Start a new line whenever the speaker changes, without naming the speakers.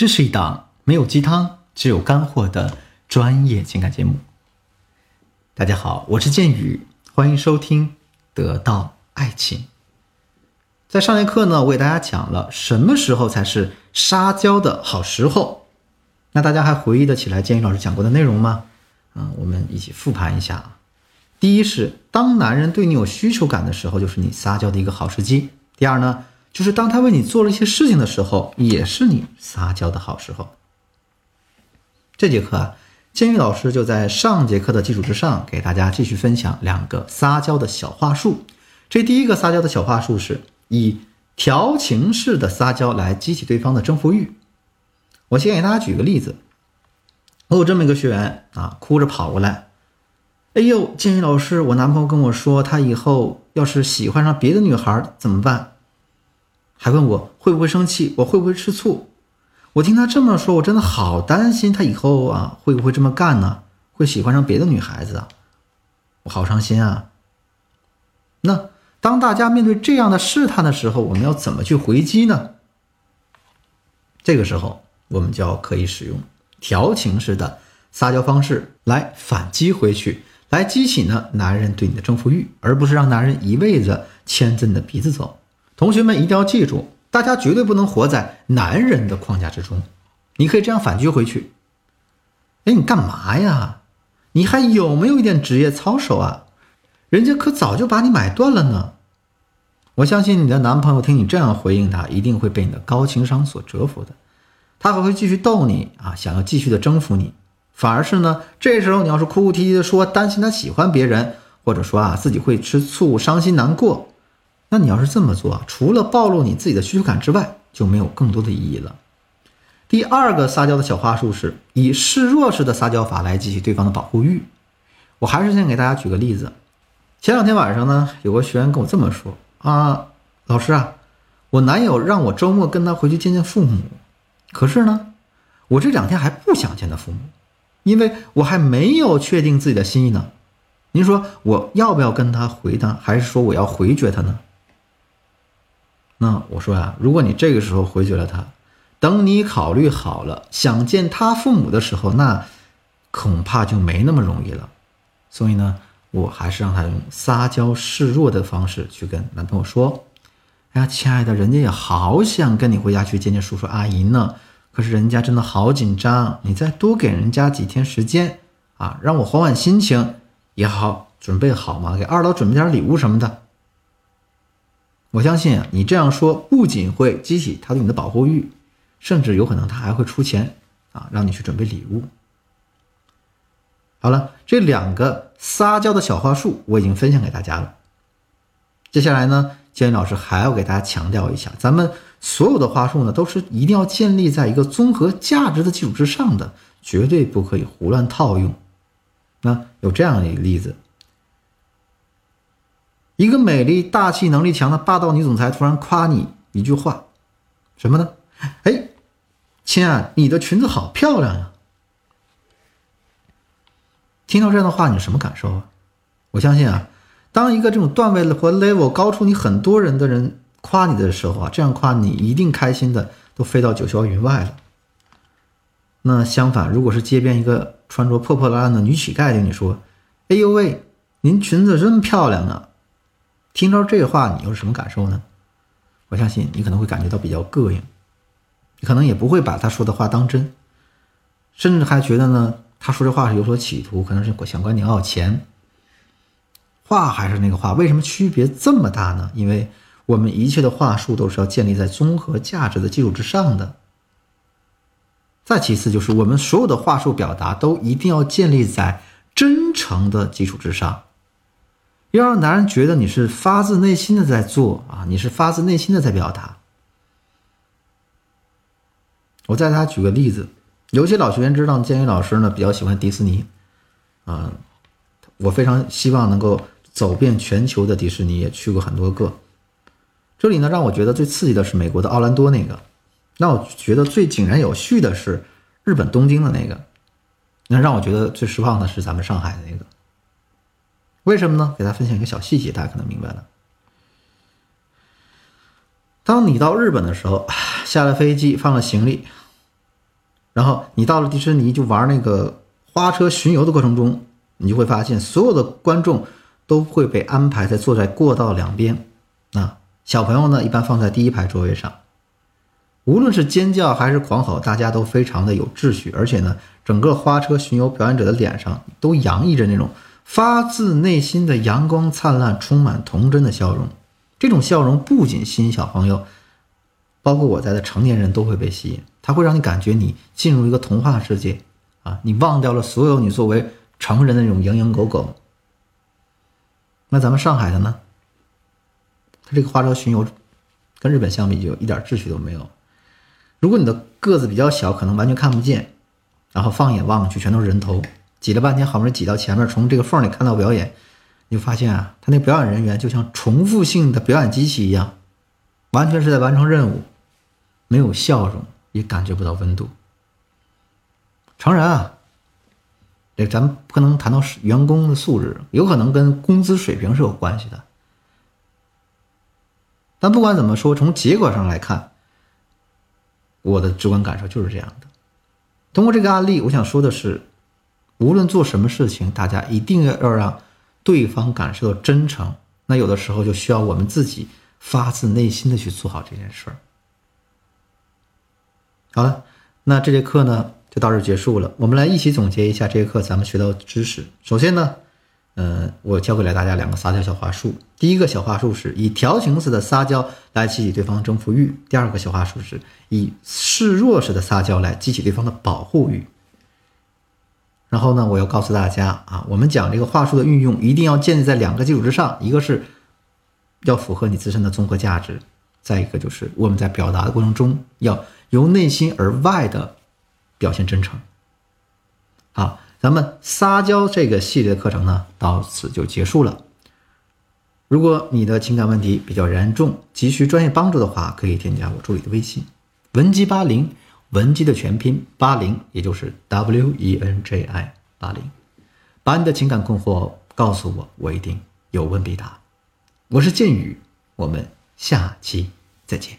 这是一档没有鸡汤，只有干货的专业情感节目。大家好，我是剑宇，欢迎收听《得到爱情》。在上节课呢，我给大家讲了什么时候才是撒娇的好时候。那大家还回忆得起来剑宇老师讲过的内容吗？啊，我们一起复盘一下啊。第一是，当男人对你有需求感的时候，就是你撒娇的一个好时机。第二呢？就是当他为你做了一些事情的时候，也是你撒娇的好时候。这节课啊，建宇老师就在上节课的基础之上，给大家继续分享两个撒娇的小话术。这第一个撒娇的小话术是以调情式的撒娇来激起对方的征服欲。我先给大家举个例子，我有这么一个学员啊，哭着跑过来，哎呦，建宇老师，我男朋友跟我说，他以后要是喜欢上别的女孩怎么办？还问我会不会生气，我会不会吃醋？我听他这么说，我真的好担心他以后啊会不会这么干呢？会喜欢上别的女孩子啊？我好伤心啊！那当大家面对这样的试探的时候，我们要怎么去回击呢？这个时候，我们就要可以使用调情式的撒娇方式来反击回去，来激起呢男人对你的征服欲，而不是让男人一味着牵着你的鼻子走。同学们一定要记住，大家绝对不能活在男人的框架之中。你可以这样反击回去：“哎，你干嘛呀？你还有没有一点职业操守啊？人家可早就把你买断了呢。”我相信你的男朋友听你这样回应他，一定会被你的高情商所折服的。他还会继续逗你啊，想要继续的征服你。反而是呢，这时候你要是哭哭啼啼的说担心他喜欢别人，或者说啊自己会吃醋、伤心难过。那你要是这么做，除了暴露你自己的需求感之外，就没有更多的意义了。第二个撒娇的小话术是以示弱式的撒娇法来激起对方的保护欲。我还是先给大家举个例子。前两天晚上呢，有个学员跟我这么说啊，老师啊，我男友让我周末跟他回去见见父母，可是呢，我这两天还不想见他父母，因为我还没有确定自己的心意呢。您说我要不要跟他回他，还是说我要回绝他呢？那我说呀，如果你这个时候回绝了他，等你考虑好了想见他父母的时候，那恐怕就没那么容易了。所以呢，我还是让他用撒娇示弱的方式去跟男朋友说：“哎呀，亲爱的，人家也好想跟你回家去见见叔叔阿姨呢，可是人家真的好紧张，你再多给人家几天时间啊，让我缓缓心情也好，准备好嘛，给二老准备点礼物什么的。”我相信啊，你这样说不仅会激起他对你的保护欲，甚至有可能他还会出钱啊，让你去准备礼物。好了，这两个撒娇的小话术我已经分享给大家了。接下来呢，建宇老师还要给大家强调一下，咱们所有的话术呢，都是一定要建立在一个综合价值的基础之上的，绝对不可以胡乱套用。那有这样一个例子。一个美丽、大气、能力强的霸道女总裁突然夸你一句话，什么呢？哎，亲爱，你的裙子好漂亮呀！听到这样的话，你什么感受啊？我相信啊，当一个这种段位和 level 高出你很多人的人夸你的时候啊，这样夸你一定开心的都飞到九霄云外了。那相反，如果是街边一个穿着破破烂烂的女乞丐对你说：“哎呦喂，您裙子真漂亮啊！”听到这话，你又是什么感受呢？我相信你可能会感觉到比较膈应，你可能也不会把他说的话当真，甚至还觉得呢，他说这话是有所企图，可能是想管你要钱。话还是那个话，为什么区别这么大呢？因为我们一切的话术都是要建立在综合价值的基础之上的。再其次，就是我们所有的话术表达都一定要建立在真诚的基础之上。要让男人觉得你是发自内心的在做啊，你是发自内心的在表达。我再给大家举个例子，有些老学员知道建宇老师呢比较喜欢迪士尼，啊，我非常希望能够走遍全球的迪士尼，也去过很多个。这里呢让我觉得最刺激的是美国的奥兰多那个，那我觉得最井然有序的是日本东京的那个，那让我觉得最失望的是咱们上海的那个。为什么呢？给大家分享一个小细节，大家可能明白了。当你到日本的时候，下了飞机，放了行李，然后你到了迪士尼就玩那个花车巡游的过程中，你就会发现所有的观众都会被安排在坐在过道两边，啊，小朋友呢一般放在第一排座位上。无论是尖叫还是狂吼，大家都非常的有秩序，而且呢，整个花车巡游表演者的脸上都洋溢着那种发自内心的阳光灿烂、充满童真的笑容。这种笑容不仅吸引小朋友，包括我在的成年人都会被吸引。它会让你感觉你进入一个童话世界啊，你忘掉了所有你作为成人的那种蝇营狗苟。那咱们上海的呢？它这个花车巡游跟日本相比，就一点秩序都没有。如果你的个子比较小，可能完全看不见，然后放眼望去全都是人头，挤了半天好不容易挤到前面，从这个缝里看到表演，你就发现啊，他那表演人员就像重复性的表演机器一样，完全是在完成任务，没有笑容，也感觉不到温度。诚然啊，这咱们不可能谈到员工的素质，有可能跟工资水平是有关系的。但不管怎么说，从结果上来看。我的直观感受就是这样的。通过这个案例，我想说的是，无论做什么事情，大家一定要要让对方感受到真诚。那有的时候就需要我们自己发自内心的去做好这件事儿。好了，那这节课呢就到这结束了。我们来一起总结一下这节课咱们学到的知识。首先呢。嗯，我教给了大家两个撒娇小话术。第一个小话术是以调情式的撒娇来激起对方征服欲；第二个小话术是以示弱式的撒娇来激起对方的保护欲。然后呢，我要告诉大家啊，我们讲这个话术的运用一定要建立在两个基础之上：一个是要符合你自身的综合价值，再一个就是我们在表达的过程中要由内心而外的表现真诚。好。咱们撒娇这个系列的课程呢，到此就结束了。如果你的情感问题比较严重，急需专业帮助的话，可以添加我助理的微信文姬八零，文姬的全拼八零，也就是 W E N J I 八零，把你的情感困惑告诉我，我一定有问必答。我是剑宇，我们下期再见。